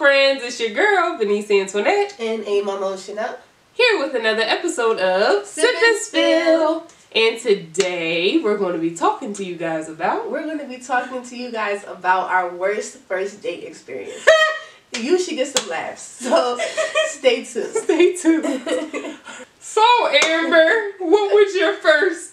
friends, it's your girl, Venice Antoinette. And A Momo Chanel. Here with another episode of Sip, and Spill. And today we're going to be talking to you guys about. We're going to be talking to you guys about our worst first date experience. you should get some laughs. So stay tuned. Stay tuned. So, Amber, what was your first,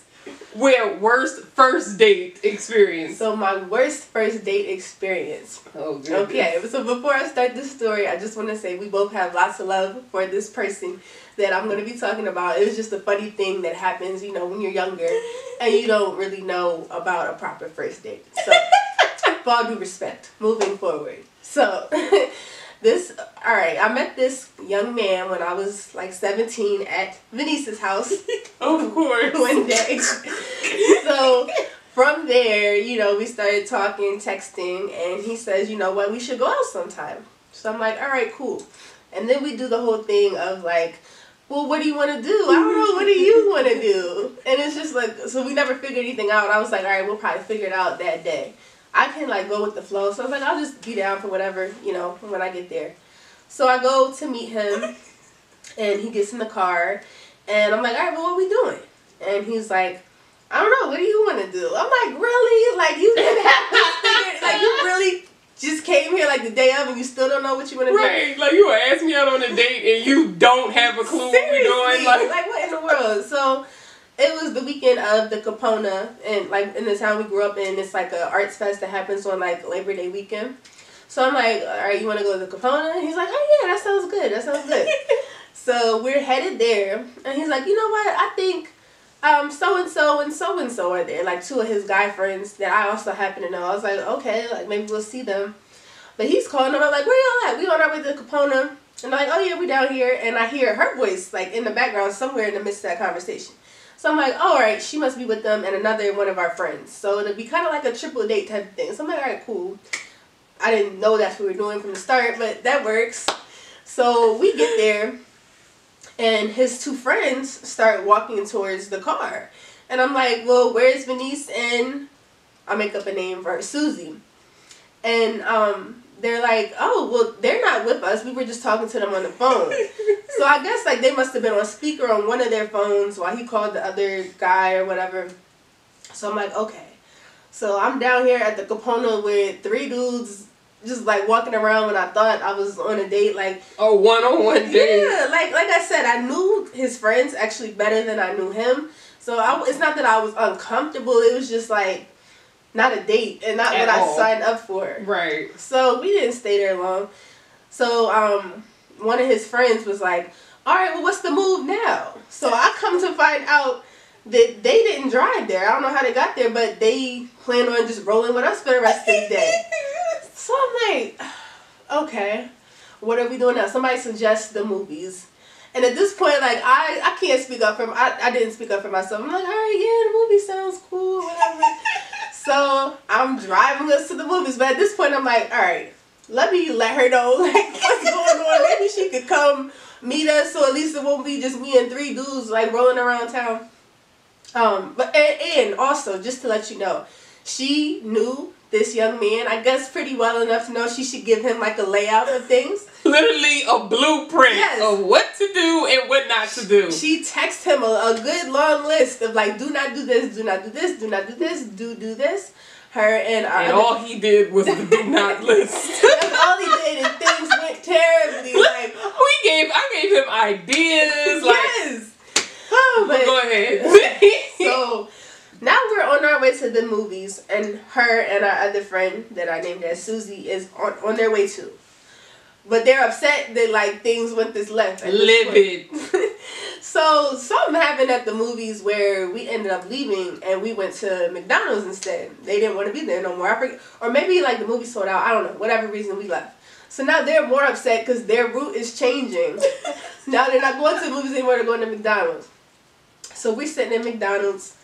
well, worst first date experience? so my worst first date experience. Oh, goodness. Okay, so before I start this story, I just want to say we both have lots of love for this person that I'm going to be talking about. It was just a funny thing that happens, you know, when you're younger and you don't really know about a proper first date. So, with all due respect, moving forward. So, this, all right, I met this young man when I was like 17 at Venice's house Of course. one day. so from there, you know, we started talking, texting, and he says, you know what, we should go out sometime. So I'm like, all right, cool. And then we do the whole thing of like, well, what do you want to do? I don't know. What do you want to do? And it's just like, so we never figured anything out. I was like, all right, we'll probably figure it out that day. I can like go with the flow. So I was like, I'll just be down for whatever, you know, when I get there. So I go to meet him, and he gets in the car, and I'm like, all right, well, what are we doing? And he's like, I don't know. What do you want to do? I'm like, really? Like you didn't have this figured? Like you really just came here like the day of, and you still don't know what you want to do? Right, like you asked me out on a date and you don't have a clue what we're doing. Seriously, Like, like what in the world? So it was the weekend of the Kipona, and like in the town we grew up in, it's like a arts fest that happens on like Labor Day weekend. So I'm like, all right, you want to go to the Kipona? And he's like, oh yeah, that sounds good. That sounds good. so we're headed there, and he's like, you know what? I think um so and so and so and so are there, like two of his guy friends that I also happen to know. I was like, okay, like maybe we'll see them. But he's calling them. I'm like, where y'all at? We on our way to the Kipona. And I'm like, oh yeah, we down here. And I hear her voice like in the background somewhere in the midst of that conversation. So I'm like, all right, she must be with them and another one of our friends. So it'll be kind of like a triple date type of thing. So I'm like, all right, cool. I didn't know that's what we were doing from the start, but that works. So we get there, and his two friends start walking towards the car. And I'm like, well, where's Venice and I make up a name for her, Susie. And um, they're like, oh, well, they're not with us. We were just talking to them on the phone. so I guess like they must have been on speaker on one of their phones while he called the other guy or whatever. So I'm like, okay. So I'm down here at the Kipona with three dudes just like walking around when I thought I was on a date. Like, a one on one date. yeah, like like I said, I knew his friends actually better than I knew him. So I, it's not that I was uncomfortable. It was just like not a date and not At what all. I signed up for. Right. So we didn't stay there long. So um, one of his friends was like, "All right, well, what's the move now?" So I come to find out that they didn't drive there. I don't know how they got there, but they plan on just rolling with us for the rest of the day. So I'm like, okay, what are we doing now? Somebody suggests the movies. And at this point, like I, I can't speak up for I, I didn't speak up for myself. I'm like, all right, yeah, the movie sounds cool, whatever. so I'm driving us to the movies, but at this point, I'm like, all right, let me let her know like what's going on. Maybe she could come meet us, so at least it won't be just me and three dudes like rolling around town. Um, but and, and also just to let you know, she knew this young man, I guess, pretty well enough to know she should give him like a layout of things. Literally a blueprint Yes. of what to do and what not to do. She texted him a, a good long list of like, do not do this, do not do this, do not do this, do do this. Her and and all he did was the do not list. That's all he did, and things went terribly. Like, we gave I gave him ideas. Like yes. Oh, but go ahead. so now we're on our way to the movies, and her and our other friend that I named as Susie is on, on their way too. But they're upset that like things went this left. Livid. so something happened at the movies where we ended up leaving and we went to McDonald's instead. They didn't want to be there no more. I forget, or maybe like the movie sold out. I don't know. Whatever reason we left. So now they're more upset because their route is changing. now they're not going to the movies anymore. They're going to McDonald's. So we're sitting in McDonald's,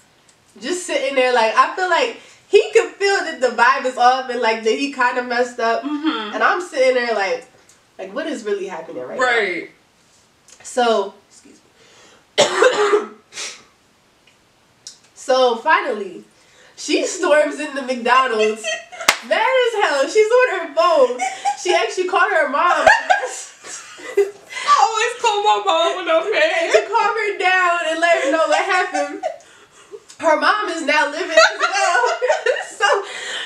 just sitting there like I feel like he could feel that the vibe is off and like that he kind of messed up, mm-hmm. and I'm sitting there like, like what is really happening right, right. Now? So, excuse me. so finally, she storms into McDonald's. Mad as hell. She's on her phone. She actually called her mom. I always call my mom when I'm mad. To calm her down and let her know what happened her mom is now living as well. so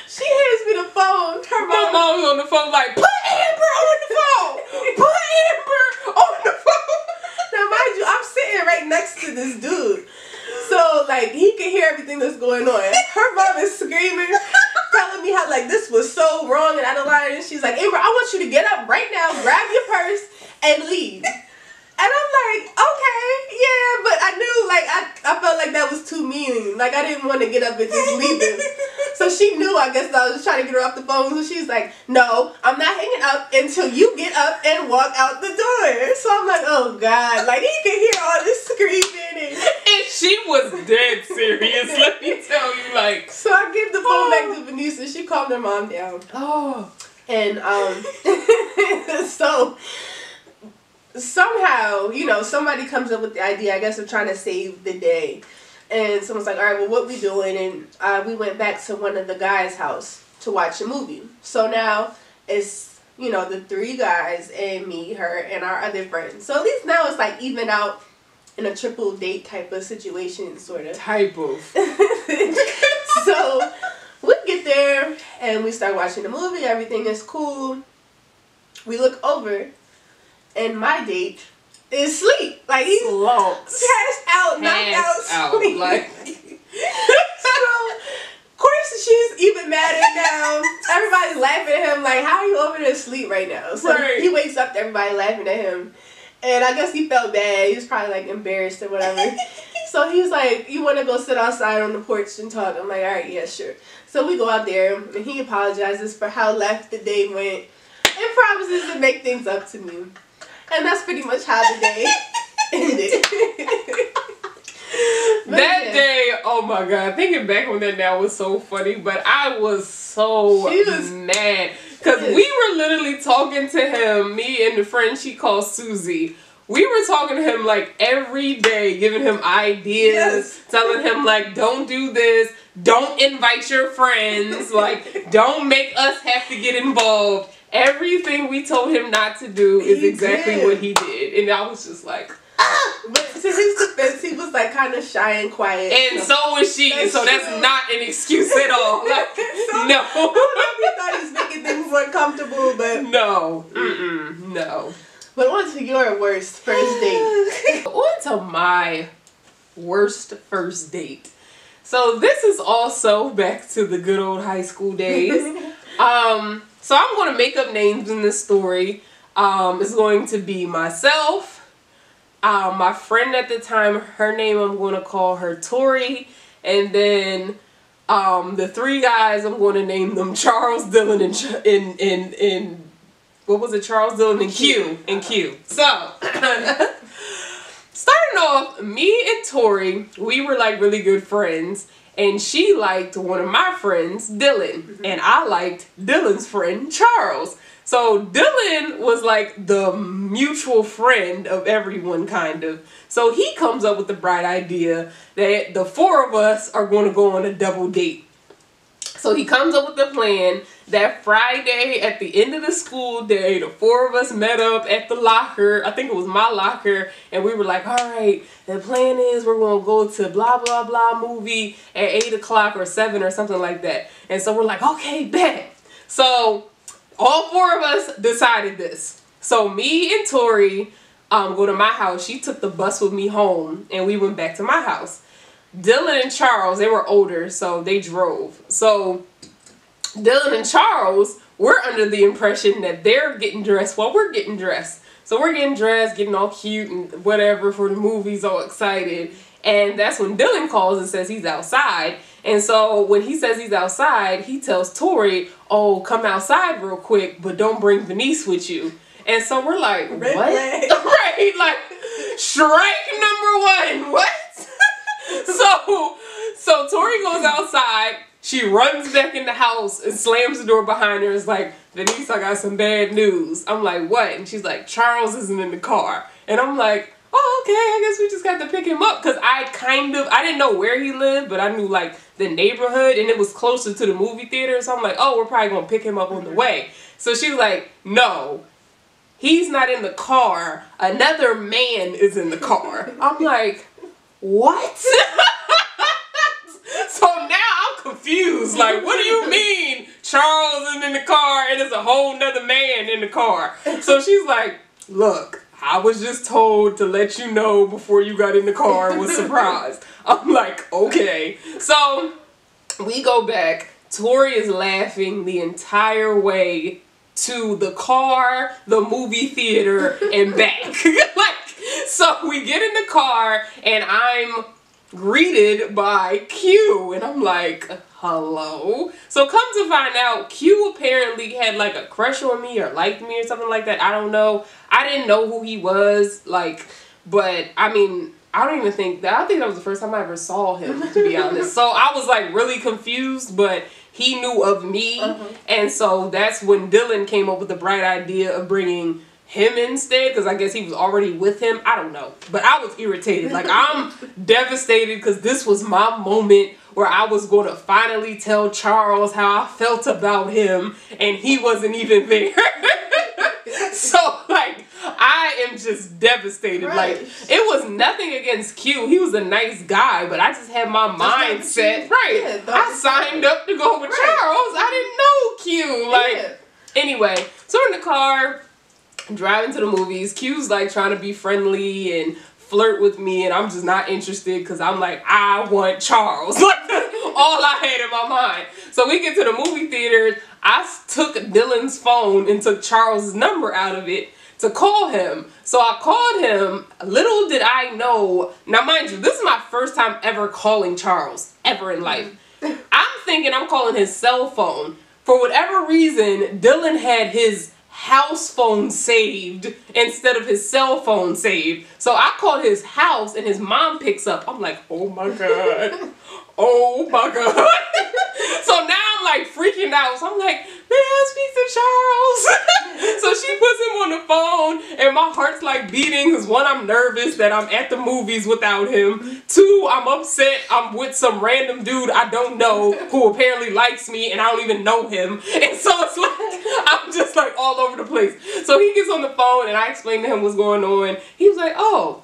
she hands me the phone. Her mom, mom's on the phone like, put Amber on the phone. Put Amber on the phone. now mind you, I'm sitting right next to this dude. So like he can hear everything that's going on. Her mom is screaming, telling me how like this was so wrong and out of line. And she's like, Amber, I want you to get up right now, grab your purse, and leave. And I'm like, okay, yeah, but I knew, like, I, I felt like that was too mean. Like, I didn't want to get up and just leave him. So she knew, I guess, I was just trying to get her off the phone. So she's like, no, I'm not hanging up until you get up and walk out the door. So I'm like, oh, God. Like, he can hear all this screaming. And, And she was dead serious, let me tell you. Like, so I give the phone back to Vanessa. She calmed her mom down. oh. And um, so somehow, you know, somebody comes up with the idea, I guess, of trying to save the day. And someone's like, all right, well, what we doing? And uh, we went back to one of the guys' house to watch a movie. So now it's, you know, the three guys and me, her, and our other friend. So at least now it's like even out in a triple date type of situation, sort of. Type of. so we get there and we start watching the movie. Everything is cool. We look over, and my date is asleep. Like he's Slumps. passed out, knocked out, Passed out. sleep. Like, so, of course, she's even madder now. Everybody's laughing at him. Like, how are you over there asleep right now? So Right. he wakes up to everybody laughing at him. And I guess he felt bad. He was probably like embarrassed or whatever. so he was like, You want to go sit outside on the porch and talk? I'm like, All right, yeah, sure. So we go out there and he apologizes for how left the day went and promises to make things up to me. And that's pretty much how the day ended. That yeah. day, oh my god, thinking back on that now was so funny, but I was so She was mad because we were literally talking to him, me and the friend she calls Susie. We were talking to him like every day, giving him ideas, Yes. telling him like, don't do this, don't invite your friends, like, don't make us have to get involved. Everything we told him not to do is He exactly did. what he did, and I was just like, But to his defense, he was like kind of shy and quiet. And so was she, so that's not an excuse at all. Like, So- no. I don't know if he thought he was making things more comfortable, but No. Mm-mm. No. but on to your worst first date. On to my worst first date. So this is also back to the good old high school days. um, so I'm going to make up names in this story. Um, it's going to be myself, um, my friend at the time, her name I'm going to call her Tori, and then um, the three guys I'm going to name them Charles, Dylan, and and and, and what was it? Charles, Dylan, and Q, and Q. So. Starting off, me and Tori, we were like really good friends, and she liked one of my friends, Dylan, mm-hmm. and I liked Dylan's friend, Charles. So Dylan was like the mutual friend of everyone, kind of. So he comes up with the bright idea that the four of us are going to go on a double date. So he comes up with the plan that Friday at the end of the school day, the four of us met up at the locker. I think it was my locker, and we were like, all right, the plan is we're gonna go to blah blah blah movie at eight o'clock or seven or something like that. And so we're like, okay, bet. So all four of us decided this. So me and Tori um, go to my house. She took the bus with me home, and we went back to my house. Dylan and Charles, they were older, so they drove. So Dylan and Charles we're under the impression that they're getting dressed while we're getting dressed. So we're getting dressed, getting all cute and whatever for the movies, all excited. And that's when Dylan calls and says he's outside. And so when he says he's outside, he tells Tori, Oh, come outside real quick, but don't bring Venice with you. And so we're like, Red What? right, like strike number one. What? so so Tori goes outside. She runs back in the house and slams the door behind her. Is like, Denise, I got some bad news. I'm like, what? And she's like, Charles isn't in the car. And I'm like, oh, okay. I guess we just got to pick him up because I kind of I didn't know where he lived, but I knew like the neighborhood and it was closer to the movie theater. So I'm like, oh, we're probably gonna pick him up on the mm-hmm. way. So she's like, no, he's not in the car. Another man is in the car. I'm like, what? so now confused. Like, what do you mean Charles is in the car and there's a whole nother man in the car. So she's like, look, I was just told to let you know before you got in the car and was surprised. I'm like, okay. So we go back. Tori is laughing the entire way to the car, the movie theater, and back. like, so we get in the car and I'm greeted by Q and I'm like, hello. So come to find out, Q apparently had like a crush on me or liked me or something like that. I don't know. I didn't know who he was, like, but I mean, I don't even think that. I think that was the first time I ever saw him, to be honest. So I was like really confused, but he knew of me, uh-huh. and so that's when Dylan came up with the bright idea of bringing him instead because I guess he was already with him. I don't know. But I was irritated. Like, I'm devastated because this was my moment where I was going to finally tell Charles how I felt about him and he wasn't even there. so, like, I am just devastated. Right. Like, it was nothing against Q. He was a nice guy, but I just had my mind set. Right. Yeah, I signed up to go with right. Charles. I didn't know Q. Like, yeah. anyway, so in the car driving to the movies. Q's like trying to be friendly and flirt with me, and I'm just not interested because I'm like, I want Charles. Like, all I had in my mind. So we get to the movie theater. I took Dylan's phone and took Charles' number out of it to call him. So I called him. Little did I know. Now, mind you, this is my first time ever calling Charles, ever in life. Mm-hmm. I'm thinking I'm calling his cell phone. For whatever reason, Dylan had his house phone saved instead of his cell phone saved. So I called his house and his mom picks up. I'm like, oh my God. oh my God. so now I'm like freaking out. So I'm like, may I speak to Charles? so she puts him on the phone and my heart's like beating because one, I'm nervous that I'm at the movies without him. Two, I'm upset I'm with some random dude I don't know who apparently likes me and I don't even know him. And so it's like, I'm just like all over the place. So he gets on the phone and I explain to him what's going on. He was like, oh,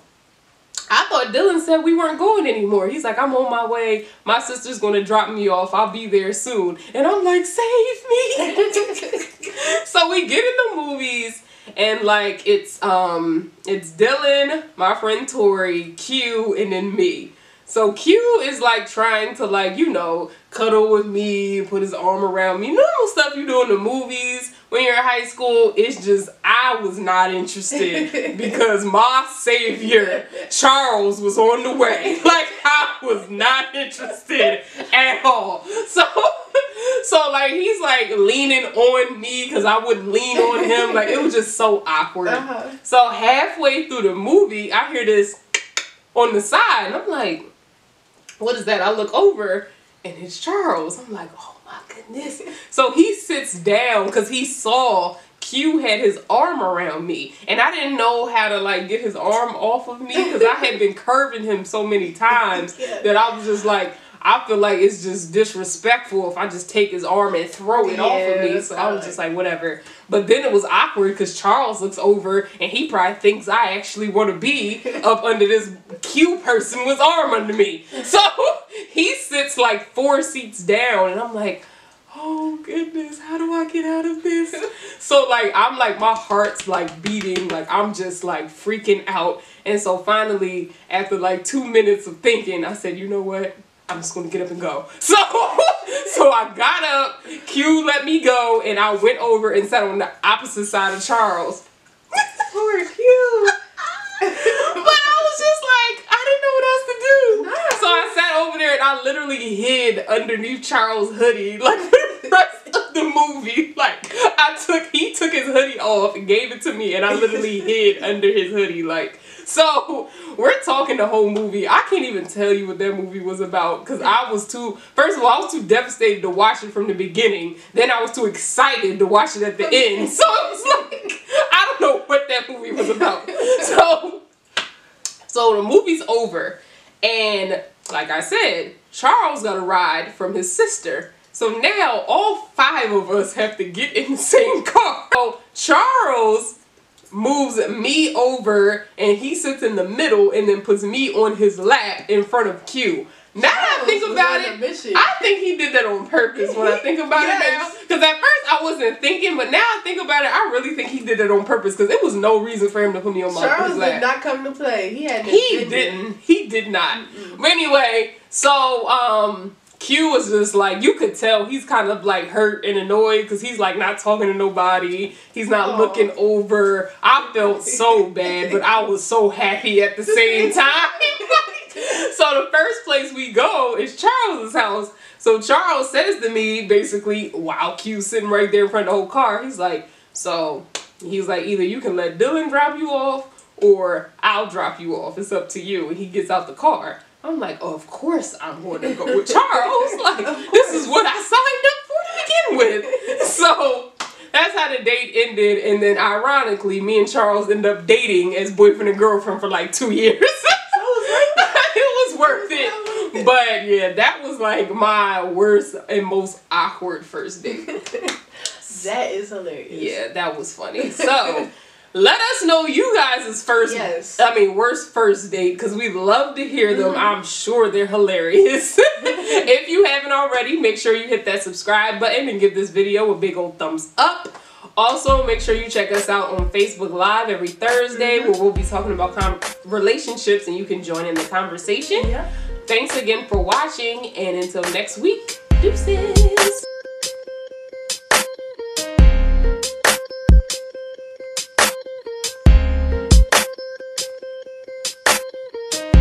I thought Dylan said we weren't going anymore. He's like, I'm on my way. My sister's going to drop me off. I'll be there soon. And I'm like, save me. so we get in the movies and like it's um it's Dylan, my friend Tori, Q, and then me. So Q is like trying to like, you know, cuddle with me, put his arm around me. Normal stuff you do in the movies when you're in high school, it's just I was not interested because my savior Charles was on the way. Like I was not interested at all. So so like he's like leaning on me because I wouldn't lean on him. Like it was just so awkward. Uh-huh. So halfway through the movie, I hear this on the side, and I'm like, "What is that?" I look over, and it's Charles. I'm like, "Oh my goodness. So he sits down because he saw Q had his arm around me. And I didn't know how to like get his arm off of me because I had been curving him so many times yeah. that I was just like, I feel like it's just disrespectful if I just take his arm and throw it yeah, off of me. So I was just like, whatever. But then it was awkward because Charles looks over and he probably thinks I actually want to be up under this Q person with arm under me. So he sits like four seats down and I'm like, oh goodness, how do I get out of this? so like I'm like my heart's like beating, like I'm just like freaking out. And so finally, after like two minutes of thinking, I said, you know what? I'm just gonna get up and go. So so I got up, Q let me go, and I went over and sat on the opposite side of Charles. Poor Q. but I was just like, I didn't know what else to do. So I sat over there and I literally hid underneath Charles' hoodie, like the rest of the movie. Like I took, he took his hoodie off and gave it to me, and I literally hid under his hoodie, like. So we're talking the whole movie. I can't even tell you what that movie was about because I was too. First of all, I was too devastated to watch it from the beginning. Then I was too excited to watch it at the end. So it's like I don't know what that movie was about. So so the movie's over, and like I said, Charles got a ride from his sister. So now all five of us have to get in the same car. So Charles moves me over and he sits in the middle and then puts me on his lap in front of Q. Now that I think about it. I think he did that on purpose when I think about Yes. it now. Because at first I wasn't thinking, but now I think about it, I really think he did that on purpose because it was no reason for him to put me on my Charles his did not come to play. He had. He didn't. He did not. But anyway, so um Q was just like you could tell he's kind of like hurt and annoyed because he's like not talking to nobody. He's not Aw. looking over. I felt so bad, but I was so happy at the same time. so the first place we go is Charles's house. So Charles says to me basically, while Q's sitting right there in front of the whole car, he's like, so he's like, either you can let Dylan drop you off or I'll drop you off. It's up to you. And he gets out the car. I'm like, oh, of course I'm going to go with Charles. Like, this is what I signed up for to begin with. So that's how the date ended. And then ironically, me and Charles end up dating as boyfriend and girlfriend for like two years. it was worth it. But yeah, that was like my worst and most awkward first date. That is hilarious. Yeah, that was funny. So, let us know you guys' first, Yes. I mean, worst first date because we'd love to hear them. Mm-hmm. I'm sure they're hilarious. if you haven't already, make sure you hit that subscribe button and give this video a big old thumbs up. Also, make sure you check us out on Facebook Live every Thursday mm-hmm. where we'll be talking about com- relationships and you can join in the conversation. Yeah. Thanks again for watching, and until next week, deuces.